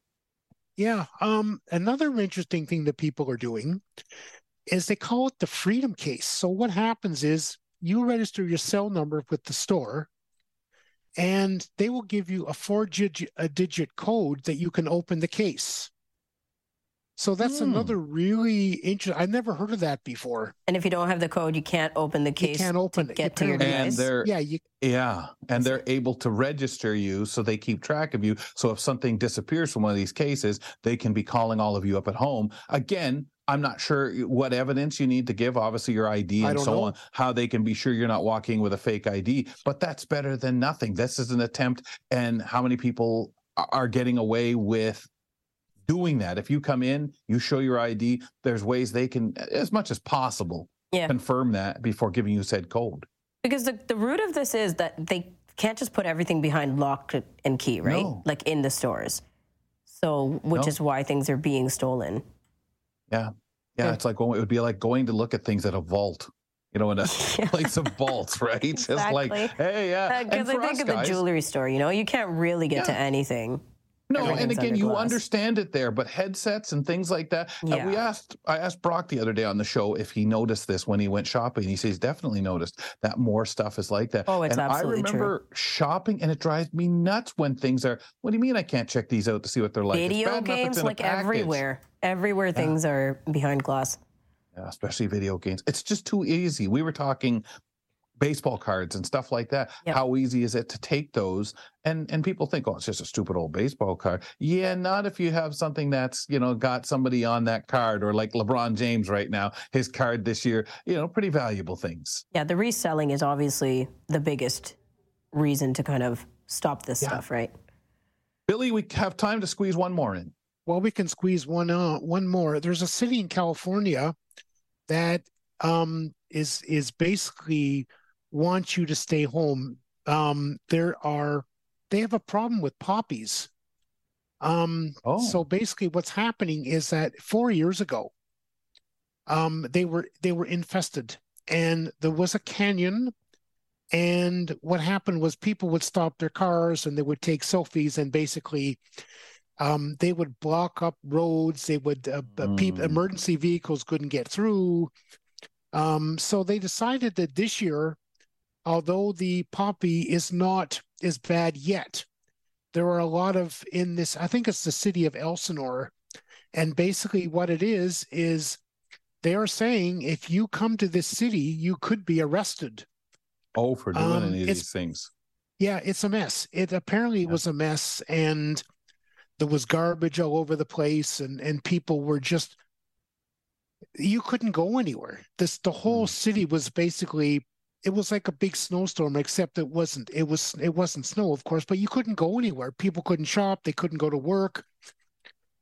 Yeah. Um, another interesting thing that people are doing is they call it the freedom case. So what happens is you register your cell number with the store and they will give you a four digit a digit code that you can open the case. So that's Hmm. another really interesting. I've never heard of that before. And if you don't have the code, you can't open the case can't open to it. get to your And device. Yeah, you Yeah, and they're able to register you so they keep track of you. So if something disappears from one of these cases, they can be calling all of you up at home. Again, I'm not sure what evidence you need to give, obviously your ID and so know. on, how they can be sure you're not walking with a fake ID, but that's better than nothing. This is an attempt and how many people are getting away with doing that. If you come in, you show your ID, there's ways they can as much as possible Yeah. confirm that before giving you said code. Because the, the root of this is that they can't just put everything behind lock and key, right? No. Like in the stores. So, which No. is why things are being stolen. Yeah. Yeah. Yeah. It's like going, it would be like going to look at things at a vault, you know, in a (laughs) place of vaults, right? Just like, Exactly. hey, yeah. Uh, and Because I think us of the guys- jewelry store, you know, you can't really get to Yeah. anything. No, and again, you understand it there, but headsets and things like that. uh, we asked, I asked Brock the other day on the show if he noticed this when he went shopping. He says definitely noticed that more stuff is like that. Oh, it's and absolutely I true. remember shopping, and it drives me nuts when things are. What do you mean I can't check these out to see what they're like? Video bad enough it's games, like everywhere. Everywhere things are behind glass. Yeah, especially video games. It's just too easy. We were talking baseball cards and stuff like that. Yep. How easy is it to take those? And and people think, oh, it's just a stupid old baseball card. Yeah, not if you have something that's you know got somebody on that card, or like LeBron James right now, his card this year. You know, pretty valuable things. Yeah, the reselling is obviously the biggest reason to kind of stop this Yeah. stuff, right? Billy, we have time to squeeze one more in. Well, we can squeeze one uh, one more. There's a city in California that um, is is basically wants you to stay home. Um, there are they have a problem with poppies. Um, Oh. so basically, what's happening is that four years ago, um, they were they were infested, and there was a canyon. And what happened was people would stop their cars and they would take selfies and basically um, they would block up roads. They would uh, uh, peop- Mm. emergency vehicles couldn't get through. Um, so they decided that this year, although the poppy is not as bad yet, there are a lot of in this. I think it's the city of Elsinore. And basically, what it is is they are saying if you come to this city, you could be arrested. Oh, for doing um, any of these things. Yeah, it's a mess. It apparently yeah. was a mess, and there was garbage all over the place, and and people were just you couldn't go anywhere. This the whole mm. city was basically it was like a big snowstorm, except it wasn't. It was it wasn't snow, of course, but you couldn't go anywhere. People couldn't shop. They couldn't go to work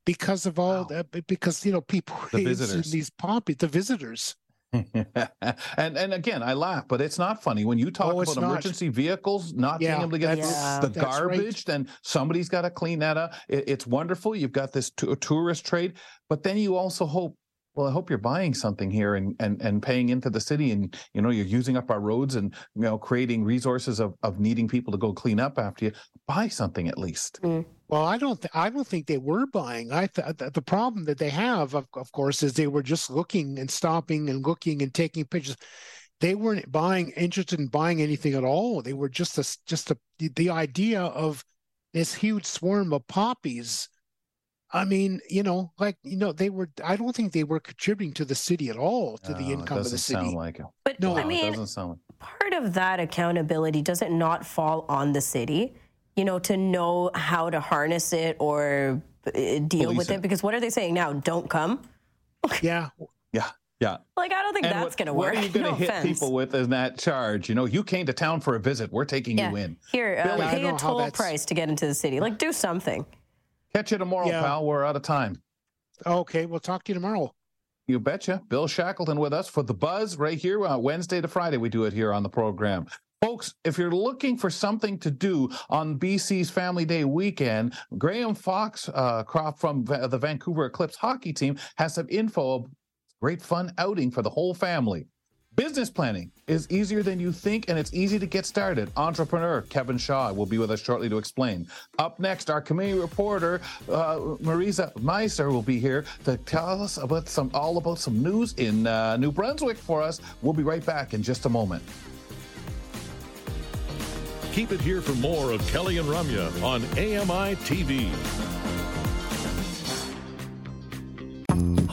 because of all wow. that. Because you know people the visitors. these poppy the visitors. (laughs) and and again, I laugh, but it's not funny when you talk oh, about emergency not. vehicles not yeah, being able to get yeah, the garbage. Right. Then somebody's got to clean that up. It, it's wonderful. You've got this t- tourist trade, but then you also hope well, I hope you're buying something here and, and, and paying into the city and, you know, you're using up our roads and, you know, creating resources of, of needing people to go clean up after you. Buy something at least. Mm. Well, I don't, th- I don't think they were buying. I th- the problem that they have, of, of course, is they were just looking and stopping and looking and taking pictures. They weren't buying, interested in buying anything at all. They were just a, just a, the idea of this huge swarm of poppies I mean, you know, like you know, they were. I don't think they were contributing to the city at all to the income of the city. Sound like it. But no, I mean, doesn't sound like part of that accountability does it not fall on the city? You know, to know how to harness it or uh, deal Police with it. it. Because what are they saying now? Don't come. (laughs) yeah. Yeah. Yeah. Like I don't think and that's going to work. What are you going (laughs) to no hit offense. people with in that charge? You know, you came to town for a visit. We're taking yeah. you in. Here, uh, pay a toll price to get into the city. Like do something. Catch you tomorrow, yeah. pal. We're out of time. Okay, we'll talk to you tomorrow. You betcha. Bill Shackleton with us for the buzz right here uh, Wednesday to Friday. We do it here on the program. Folks, if you're looking for something to do on BC's Family Day weekend, Graham Fox uh, crop from the Vancouver Eclipse hockey team has some info. Great fun outing for the whole family. Business planning is easier than you think, and it's easy to get started. Entrepreneur Kevin Shaw will be with us shortly to explain. Up next, our community reporter uh, Marisa Meiser will be here to tell us about some all about some news in uh, New Brunswick for us. We'll be right back in just a moment. Keep it here for more of Kelly and Ramya on AMI TV.